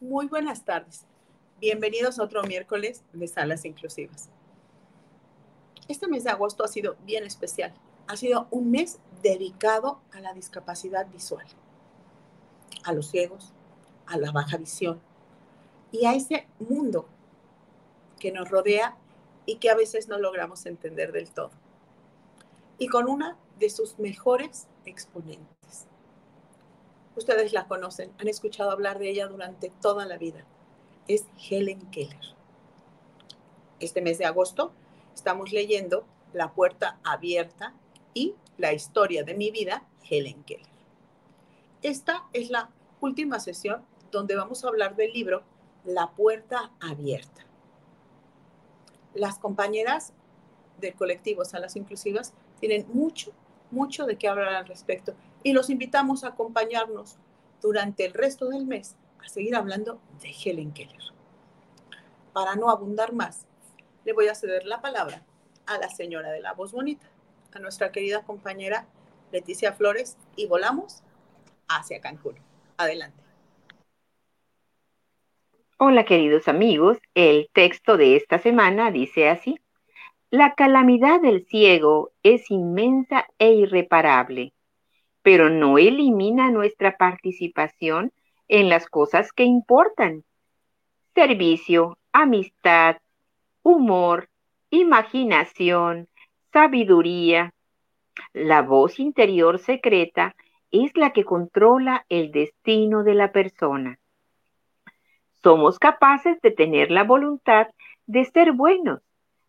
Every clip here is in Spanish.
Muy buenas tardes. Bienvenidos a otro miércoles de Salas Inclusivas. Este mes de agosto ha sido bien especial. Ha sido un mes dedicado a la discapacidad visual, a los ciegos, a la baja visión y a ese mundo que nos rodea y que a veces no logramos entender del todo. Y con una de sus mejores exponentes. Ustedes la conocen, han escuchado hablar de ella durante toda la vida es Helen Keller. Este mes de agosto estamos leyendo La puerta abierta y la historia de mi vida, Helen Keller. Esta es la última sesión donde vamos a hablar del libro La puerta abierta. Las compañeras del colectivo Salas Inclusivas tienen mucho, mucho de qué hablar al respecto y los invitamos a acompañarnos durante el resto del mes a seguir hablando de Helen Keller. Para no abundar más, le voy a ceder la palabra a la señora de la voz bonita, a nuestra querida compañera Leticia Flores, y volamos hacia Cancún. Adelante. Hola queridos amigos, el texto de esta semana dice así. La calamidad del ciego es inmensa e irreparable, pero no elimina nuestra participación en las cosas que importan. Servicio, amistad, humor, imaginación, sabiduría. La voz interior secreta es la que controla el destino de la persona. Somos capaces de tener la voluntad de ser buenos,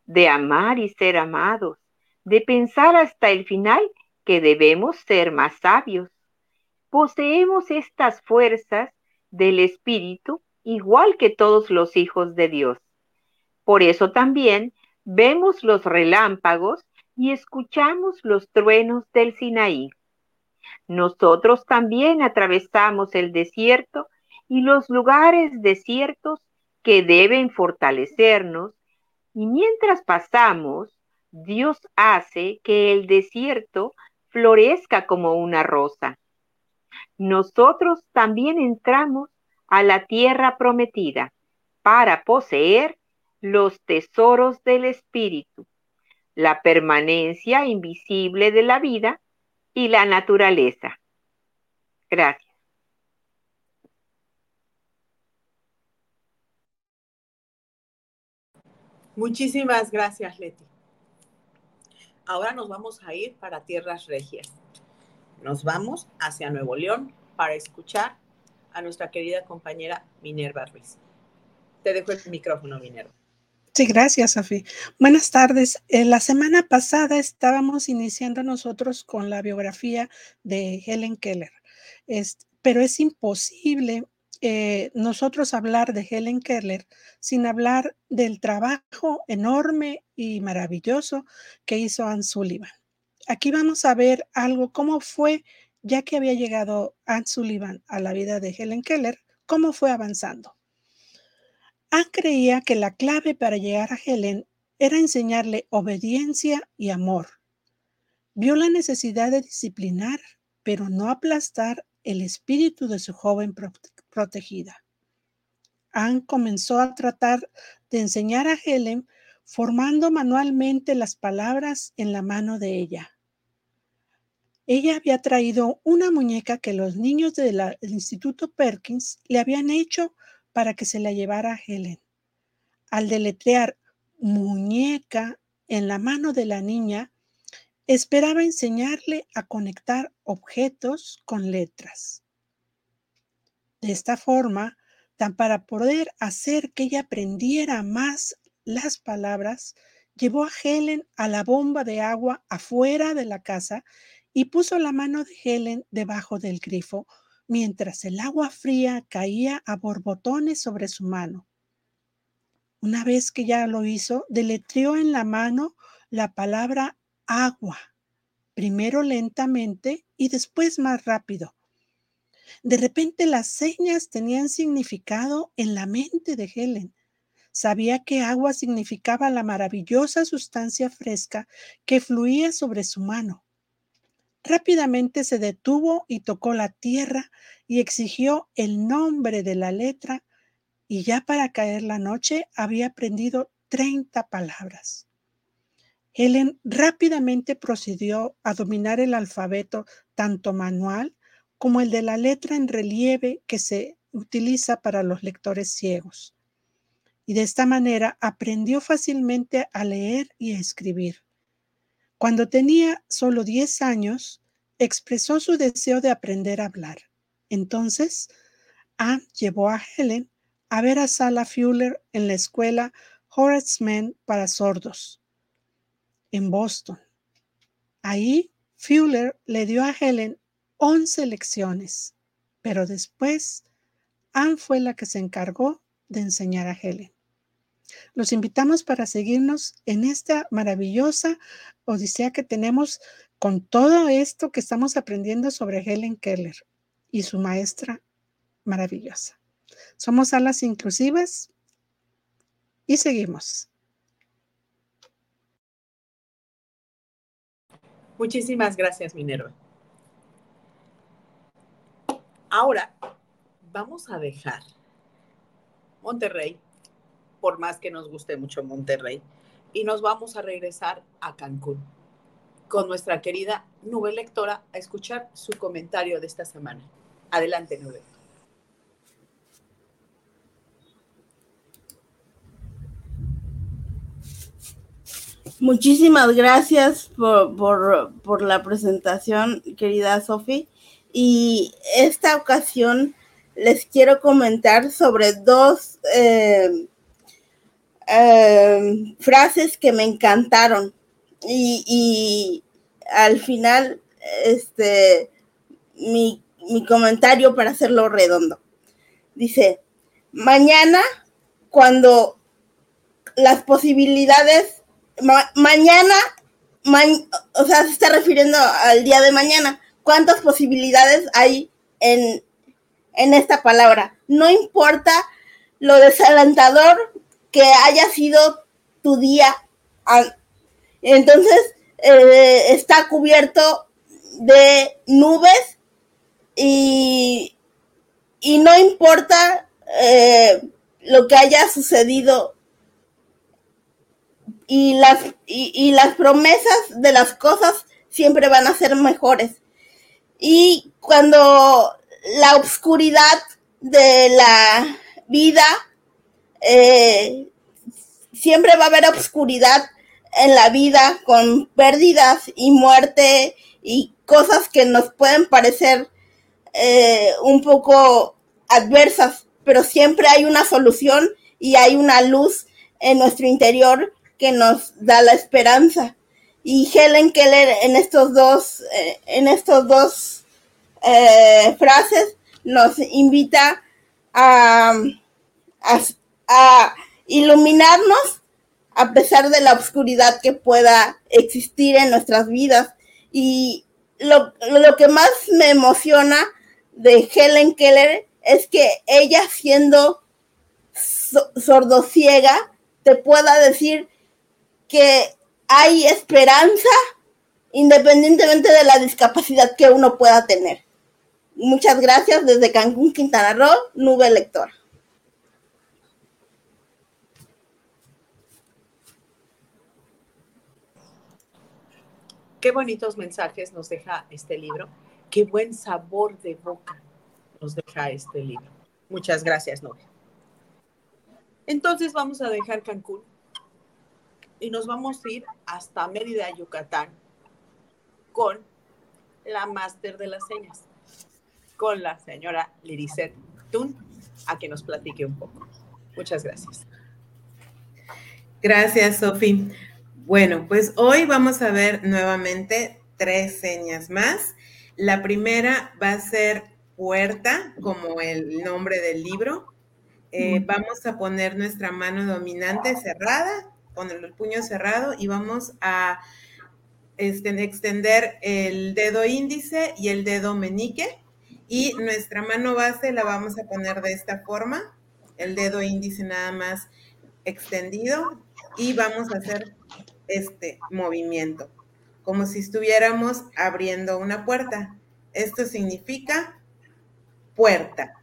de amar y ser amados, de pensar hasta el final que debemos ser más sabios poseemos estas fuerzas del Espíritu igual que todos los hijos de Dios. Por eso también vemos los relámpagos y escuchamos los truenos del Sinaí. Nosotros también atravesamos el desierto y los lugares desiertos que deben fortalecernos, y mientras pasamos, Dios hace que el desierto florezca como una rosa nosotros también entramos a la tierra prometida para poseer los tesoros del Espíritu, la permanencia invisible de la vida y la naturaleza. Gracias. Muchísimas gracias, Leti. Ahora nos vamos a ir para tierras regias. Nos vamos hacia Nuevo León para escuchar a nuestra querida compañera Minerva Ruiz. Te dejo el micrófono, Minerva. Sí, gracias, Sofi. Buenas tardes. Eh, la semana pasada estábamos iniciando nosotros con la biografía de Helen Keller, pero es imposible eh, nosotros hablar de Helen Keller sin hablar del trabajo enorme y maravilloso que hizo Anne Sullivan aquí vamos a ver algo, cómo fue, ya que había llegado Anne Sullivan a la vida de Helen Keller, cómo fue avanzando. Anne creía que la clave para llegar a Helen era enseñarle obediencia y amor. Vio la necesidad de disciplinar, pero no aplastar el espíritu de su joven protegida. Anne comenzó a tratar de enseñar a Helen formando manualmente las palabras en la mano de ella. Ella había traído una muñeca que los niños del Instituto Perkins le habían hecho para que se la llevara a Helen. Al deletrear muñeca en la mano de la niña, esperaba enseñarle a conectar objetos con letras. De esta forma, tan para poder hacer que ella aprendiera más las palabras, llevó a Helen a la bomba de agua afuera de la casa y puso la mano de Helen debajo del grifo mientras el agua fría caía a borbotones sobre su mano. Una vez que ya lo hizo, deletreó en la mano la palabra agua, primero lentamente y después más rápido. De repente las señas tenían significado en la mente de Helen. Sabía que agua significaba la maravillosa sustancia fresca que fluía sobre su mano. Rápidamente se detuvo y tocó la tierra y exigió el nombre de la letra y ya para caer la noche había aprendido 30 palabras. Helen rápidamente procedió a dominar el alfabeto tanto manual como el de la letra en relieve que se utiliza para los lectores ciegos. Y de esta manera aprendió fácilmente a leer y a escribir. Cuando tenía solo 10 años, expresó su deseo de aprender a hablar. Entonces, Anne llevó a Helen a ver a Sala Fuller en la escuela Horace Mann para sordos en Boston. Ahí, Fuller le dio a Helen 11 lecciones, pero después Anne fue la que se encargó de enseñar a Helen. Los invitamos para seguirnos en esta maravillosa odisea que tenemos con todo esto que estamos aprendiendo sobre Helen Keller y su maestra maravillosa. Somos alas inclusivas y seguimos. Muchísimas gracias, Minerva. Ahora vamos a dejar Monterrey, por más que nos guste mucho Monterrey, y nos vamos a regresar a Cancún con nuestra querida Nube Lectora a escuchar su comentario de esta semana. Adelante, Nube. Muchísimas gracias por, la presentación, querida Sofi. Y esta ocasión les quiero comentar sobre dos eh, eh, frases que me encantaron. Y, al final, este, mi, mi comentario para hacerlo redondo. Dice, mañana, cuando las posibilidades mañana, o sea, se está refiriendo al día de mañana. ¿Cuántas posibilidades hay en, esta palabra? No importa lo desalentador que haya sido tu día. Entonces, eh, está cubierto de nubes y, y no importa eh, lo que haya sucedido y las, y, las promesas de las cosas siempre van a ser mejores. Y cuando la oscuridad de la vida, eh, siempre va a haber oscuridad en la vida con pérdidas y muerte y cosas que nos pueden parecer eh, un poco adversas, pero siempre hay una solución y hay una luz en nuestro interior que nos da la esperanza. Y Helen Keller en estos dos, eh, en estos dos eh, frases nos invita a, a, iluminarnos a pesar de la oscuridad que pueda existir en nuestras vidas. Y lo, lo que más me emociona de Helen Keller es que ella siendo sordociega te pueda decir que hay esperanza independientemente de la discapacidad que uno pueda tener. Muchas gracias desde Cancún, Quintana Roo, Nube Lectora. Qué bonitos mensajes nos deja este libro. Qué buen sabor de boca nos deja este libro. Muchas gracias, Nube. Entonces vamos a dejar Cancún y nos vamos a ir hasta Mérida, Yucatán, con la máster de las señas, con la señora Liricet Tun, a que nos platique un poco. Muchas gracias. Gracias, Sofi. Bueno, pues hoy vamos a ver nuevamente tres señas más. La primera va a ser puerta, como el nombre del libro. Eh, vamos a poner nuestra mano dominante cerrada con el puño cerrado y vamos a este, extender el dedo índice y el dedo meñique y nuestra mano base la vamos a poner de esta forma, el dedo índice nada más extendido y vamos a hacer este movimiento, como si estuviéramos abriendo una puerta. Esto significa puerta.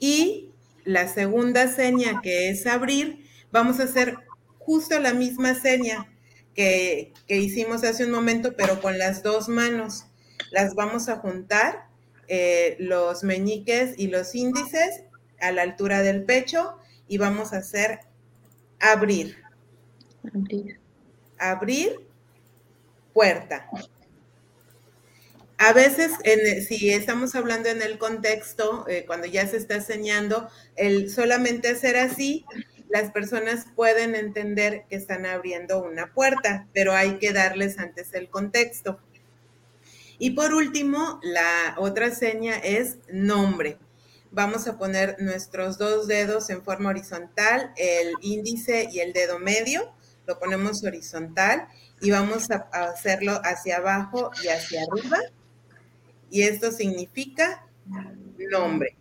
Y la segunda seña que es abrir, vamos a hacer justo la misma seña que, hicimos hace un momento, pero con las dos manos. Las vamos a juntar, eh, los meñiques y los índices a la altura del pecho y vamos a hacer abrir. Abrir. Abrir puerta. A veces, si estamos hablando en el contexto, eh, cuando ya se está enseñando, el solamente hacer así, las personas pueden entender que están abriendo una puerta, pero hay que darles antes el contexto. Y por último, la otra seña es nombre. Vamos a poner nuestros dos dedos en forma horizontal, el índice y el dedo medio, lo ponemos horizontal y vamos a hacerlo hacia abajo y hacia arriba y esto significa nombre,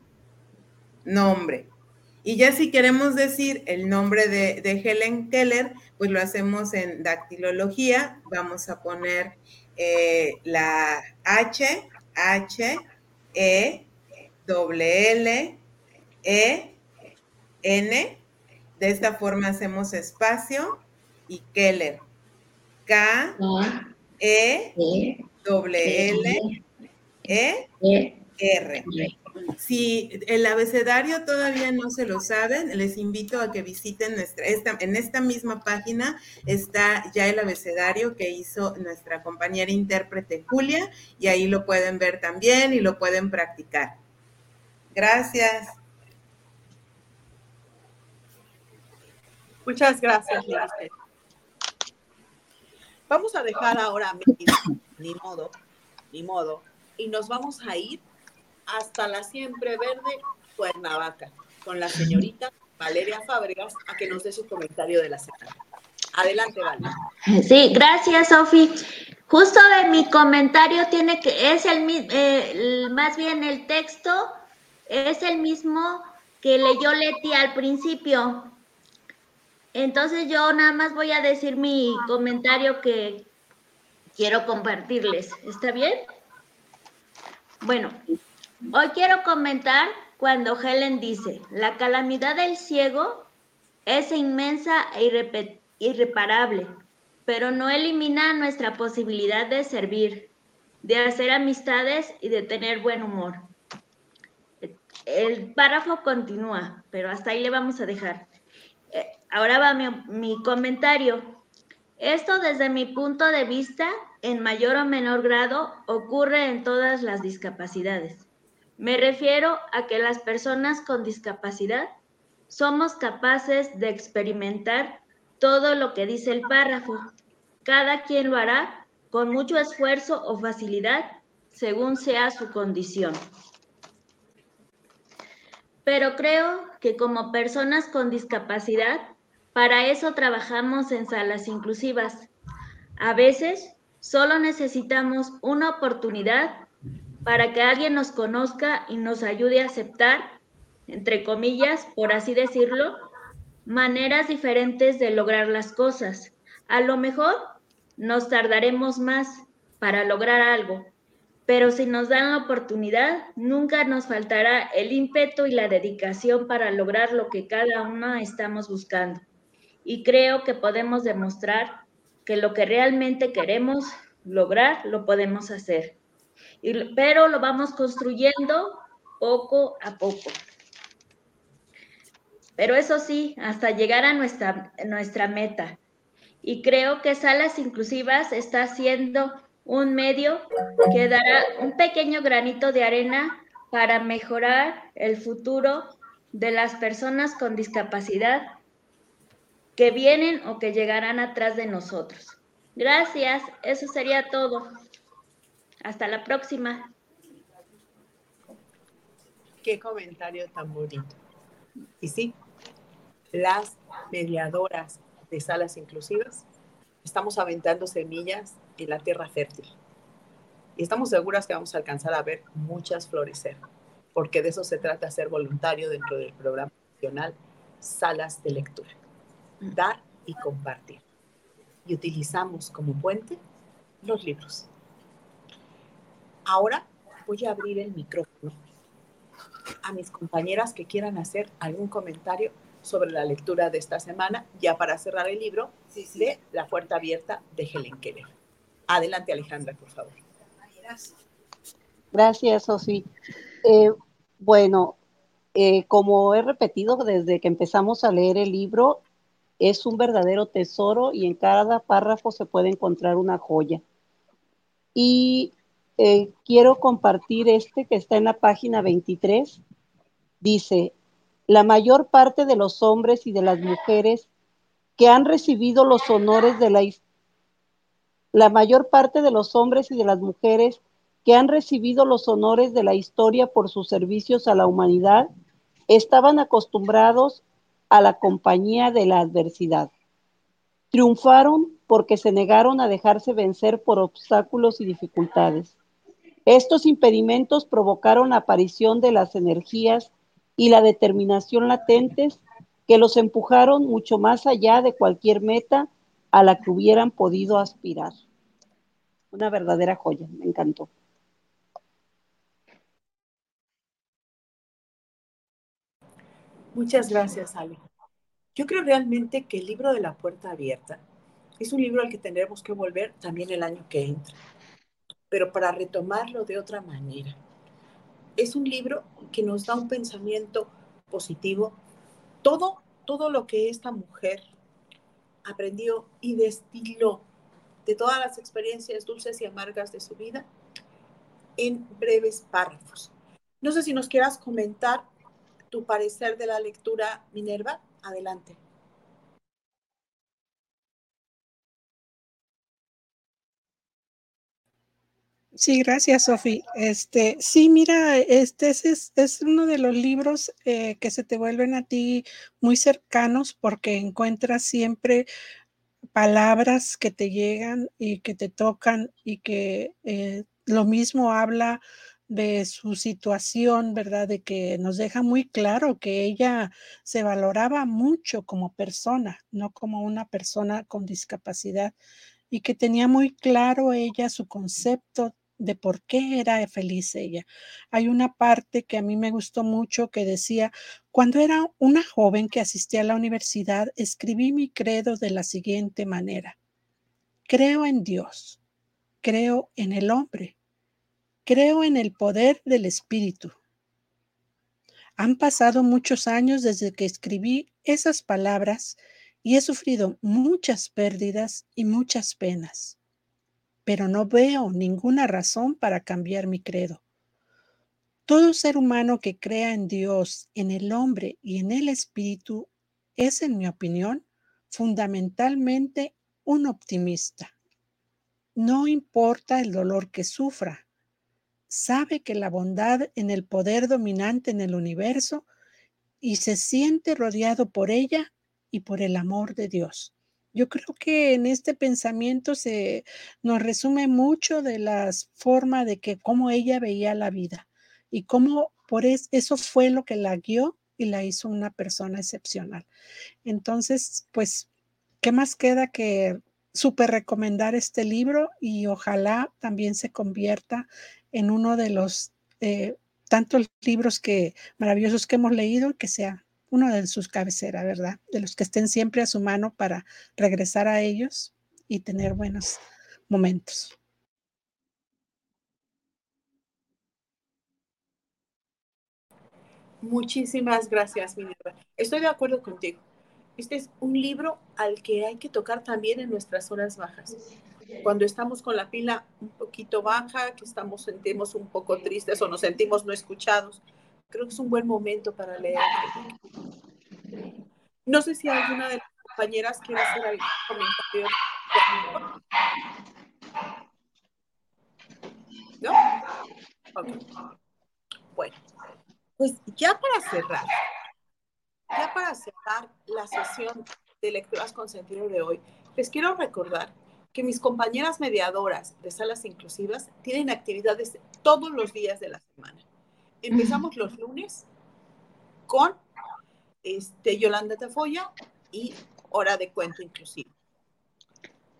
nombre. Y ya si queremos decir el nombre de, Helen Keller, pues lo hacemos en dactilología. Vamos a poner eh, la H, H, E, W, L, E, N. De esta forma hacemos espacio y Keller. K, E, W, L, e, e R. Si el abecedario todavía no se lo saben, les invito a que visiten nuestra, esta, en esta misma página está ya el abecedario que hizo nuestra compañera intérprete Julia y ahí lo pueden ver también y lo pueden practicar. Gracias. Muchas gracias, Vamos a dejar ahora, ni modo, ni modo, y nos vamos a ir hasta la siempre verde Cuernavaca con la señorita Valeria Fábregas a que nos dé su comentario de la semana. Adelante, Valeria. Sí, gracias, Sofi. Justo de mi comentario tiene que, es el, eh, más bien el texto, es el mismo que leyó Leti al principio. Entonces yo nada más voy a decir mi comentario que quiero compartirles. ¿Está bien? Bueno, hoy quiero comentar cuando Helen dice, la calamidad del ciego es inmensa e irreparable, pero no elimina nuestra posibilidad de servir, de hacer amistades y de tener buen humor. El párrafo continúa, pero hasta ahí le vamos a dejar. Eh, ahora va mi, mi comentario. Esto desde mi punto de vista en mayor o menor grado ocurre en todas las discapacidades. Me refiero a que las personas con discapacidad somos capaces de experimentar todo lo que dice el párrafo. Cada quien lo hará con mucho esfuerzo o facilidad según sea su condición. Pero creo que como personas con discapacidad, para eso trabajamos en salas inclusivas. A veces Solo necesitamos una oportunidad para que alguien nos conozca y nos ayude a aceptar, entre comillas, por así decirlo, maneras diferentes de lograr las cosas. A lo mejor nos tardaremos más para lograr algo, pero si nos dan la oportunidad, nunca nos faltará el ímpetu y la dedicación para lograr lo que cada uno estamos buscando. Y creo que podemos demostrar que lo que realmente queremos lograr, lo podemos hacer. Pero lo vamos construyendo poco a poco. Pero eso sí, hasta llegar a nuestra, meta. Y creo que Salas Inclusivas está siendo un medio que dará un pequeño granito de arena para mejorar el futuro de las personas con discapacidad que vienen o que llegarán atrás de nosotros. Gracias, eso sería todo. Hasta la próxima. Qué comentario tan bonito. Y sí, las mediadoras de salas inclusivas estamos aventando semillas en la tierra fértil. Y estamos seguras que vamos a alcanzar a ver muchas florecer, porque de eso se trata ser voluntario dentro del programa nacional Salas de Lectura dar y compartir. Y utilizamos como puente los libros. Ahora voy a abrir el micrófono a mis compañeras que quieran hacer algún comentario sobre la lectura de esta semana, ya para cerrar el libro de La Puerta Abierta de Helen Keller. Adelante, Alejandra, por favor. Gracias, Sofía. Eh, bueno, eh, como he repetido desde que empezamos a leer el libro, es un verdadero tesoro y en cada párrafo se puede encontrar una joya. Y eh, quiero compartir este que está en la página 23. Dice, la mayor parte de los hombres y de las mujeres que han recibido los honores de la la mayor parte de los hombres y de las mujeres que han recibido los honores de la historia por sus servicios a la humanidad estaban acostumbrados a la compañía de la adversidad. Triunfaron porque se negaron a dejarse vencer por obstáculos y dificultades. Estos impedimentos provocaron la aparición de las energías y la determinación latentes que los empujaron mucho más allá de cualquier meta a la que hubieran podido aspirar. Una verdadera joya, me encantó. Muchas gracias, Ale. Yo creo realmente que el libro de la puerta abierta es un libro al que tendremos que volver también el año que entra, pero para retomarlo de otra manera. Es un libro que nos da un pensamiento positivo. Todo, todo lo que esta mujer aprendió y destiló de todas las experiencias dulces y amargas de su vida en breves párrafos. No sé si nos quieras comentar tu parecer de la lectura, Minerva. Adelante. Sí, gracias, Sofi. Este, sí, mira, este es, es uno de los libros eh, que se te vuelven a ti muy cercanos porque encuentras siempre palabras que te llegan y que te tocan y que eh, lo mismo habla de su situación, ¿verdad? De que nos deja muy claro que ella se valoraba mucho como persona, no como una persona con discapacidad, y que tenía muy claro ella su concepto de por qué era feliz ella. Hay una parte que a mí me gustó mucho que decía, cuando era una joven que asistía a la universidad, escribí mi credo de la siguiente manera. Creo en Dios, creo en el hombre, creo en el poder del Espíritu. Han pasado muchos años desde que escribí esas palabras y he sufrido muchas pérdidas y muchas penas pero no veo ninguna razón para cambiar mi credo. Todo ser humano que crea en Dios, en el hombre y en el espíritu es, en mi opinión, fundamentalmente un optimista. No importa el dolor que sufra, sabe que la bondad en el poder dominante en el universo y se siente rodeado por ella y por el amor de Dios. Yo creo que en este pensamiento se nos resume mucho de la forma de que cómo ella veía la vida y cómo por eso fue lo que la guió y la hizo una persona excepcional. Entonces, pues, ¿qué más queda que súper recomendar este libro y ojalá también se convierta en uno de los eh, tantos libros que maravillosos que hemos leído que sea uno de sus cabeceras, ¿verdad? De los que estén siempre a su mano para regresar a ellos y tener buenos momentos. Muchísimas gracias, Minerva. Estoy de acuerdo contigo. Este es un libro al que hay que tocar también en nuestras horas bajas. Cuando estamos con la pila un poquito baja, que estamos sentimos un poco tristes o nos sentimos no escuchados, creo que es un buen momento para leer. No sé si alguna de las compañeras quiere hacer algún comentario. ¿No? Ok. Bueno, pues ya para cerrar, ya para cerrar la sesión de lecturas con sentido de hoy, les quiero recordar que mis compañeras mediadoras de salas inclusivas tienen actividades todos los días de la semana. Empezamos los lunes con este, Yolanda Tafoya y Hora de Cuento Inclusivo.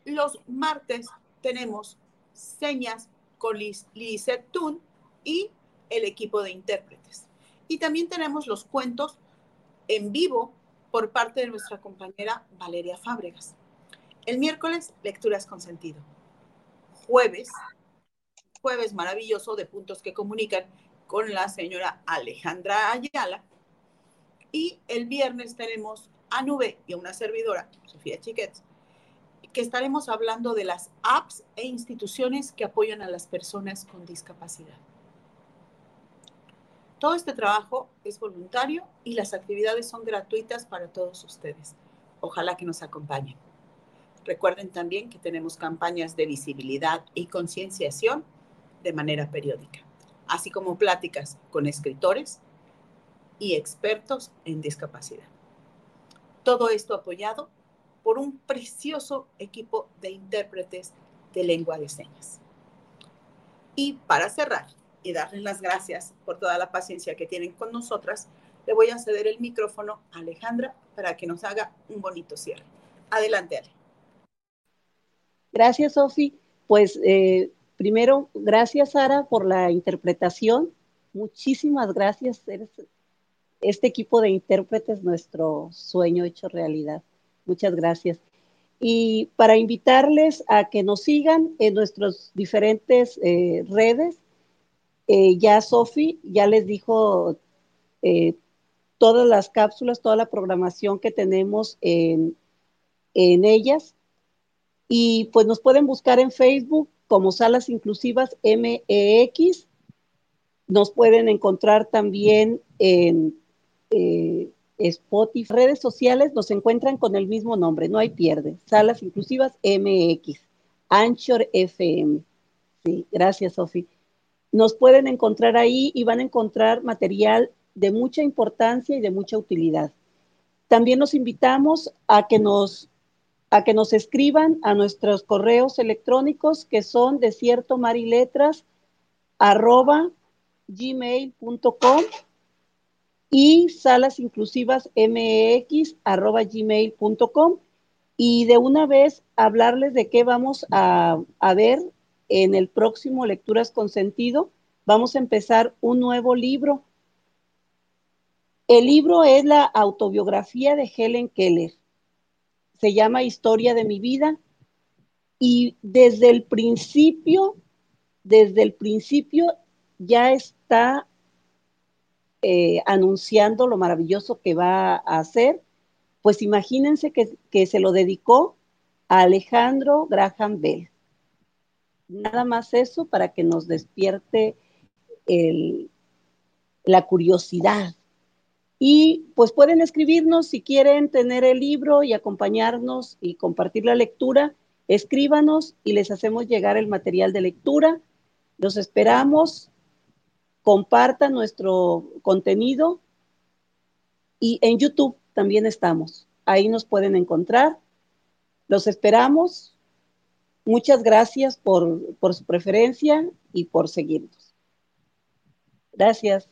Los martes tenemos señas con Liz Tun y el equipo de intérpretes. Y también tenemos los cuentos en vivo por parte de nuestra compañera Valeria Fábregas. El miércoles, lecturas con sentido. Jueves, jueves maravilloso de puntos que comunican con la señora Alejandra Ayala. Y el viernes tenemos a Nube y a una servidora, Sofía Chiquets, que estaremos hablando de las apps e instituciones que apoyan a las personas con discapacidad. Todo este trabajo es voluntario y las actividades son gratuitas para todos ustedes. Ojalá que nos acompañen. Recuerden también que tenemos campañas de visibilidad y concienciación de manera periódica, así como pláticas con escritores y expertos en discapacidad. Todo esto apoyado por un precioso equipo de intérpretes de lengua de señas. Y para cerrar, y darles las gracias por toda la paciencia que tienen con nosotras, le voy a ceder el micrófono a Alejandra para que nos haga un bonito cierre. Adelante, Ale. Gracias, Sofi. Pues eh, primero, gracias, Sara, por la interpretación. Muchísimas gracias. Este equipo de intérpretes, nuestro sueño hecho realidad. Muchas gracias. Y para invitarles a que nos sigan en nuestras diferentes eh, redes, eh, ya Sofi ya les dijo eh, todas las cápsulas, toda la programación que tenemos en, en ellas. Y pues nos pueden buscar en Facebook como Salas Inclusivas MEX. Nos pueden encontrar también en eh, Spotify. Redes sociales nos encuentran con el mismo nombre, no hay pierde. Salas Inclusivas MX. Anchor FM. Sí, gracias, Sofi nos pueden encontrar ahí y van a encontrar material de mucha importancia y de mucha utilidad. También nos invitamos a que nos, a que nos escriban a nuestros correos electrónicos que son desierto mar y letras arroba gmail.com y salas inclusivas mx arroba gmail.com y de una vez hablarles de qué vamos a, a ver en el próximo Lecturas con Sentido vamos a empezar un nuevo libro. El libro es la autobiografía de Helen Keller. Se llama Historia de mi vida y desde el principio, desde el principio ya está eh, anunciando lo maravilloso que va a hacer. Pues imagínense que, se lo dedicó a Alejandro Graham Bell. Nada más eso para que nos despierte la curiosidad. Y pues pueden escribirnos si quieren tener el libro y acompañarnos y compartir la lectura. Escríbanos y les hacemos llegar el material de lectura. Los esperamos. Compartan nuestro contenido. Y en YouTube también estamos. Ahí nos pueden encontrar. Los esperamos. Muchas gracias por, por su preferencia y por seguirnos. Gracias.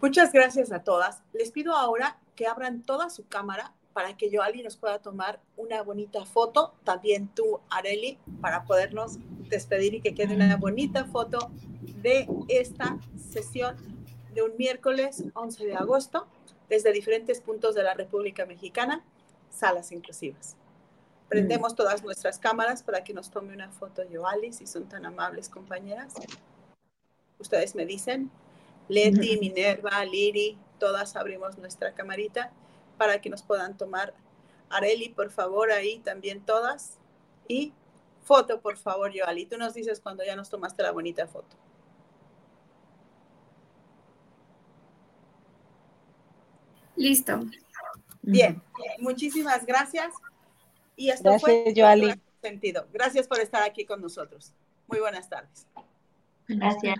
Muchas gracias a todas. Les pido ahora que abran toda su cámara para que Joali nos pueda tomar una bonita foto. También tú, Areli, para podernos despedir y que quede una bonita foto de esta sesión de un miércoles 11 de agosto desde diferentes puntos de la República Mexicana salas inclusivas. Prendemos mm. todas nuestras cámaras para que nos tome una foto Yoali, si son tan amables compañeras. Ustedes me dicen, Leti, Minerva, Liri, todas abrimos nuestra camarita para que nos puedan tomar. Areli, por favor, ahí también todas. Y foto, por favor, Yoali. Tú nos dices cuando ya nos tomaste la bonita foto. Listo. Bien, muchísimas gracias. Y esto gracias, fue Joali. sentido. Gracias por estar aquí con nosotros. Muy buenas tardes. Gracias.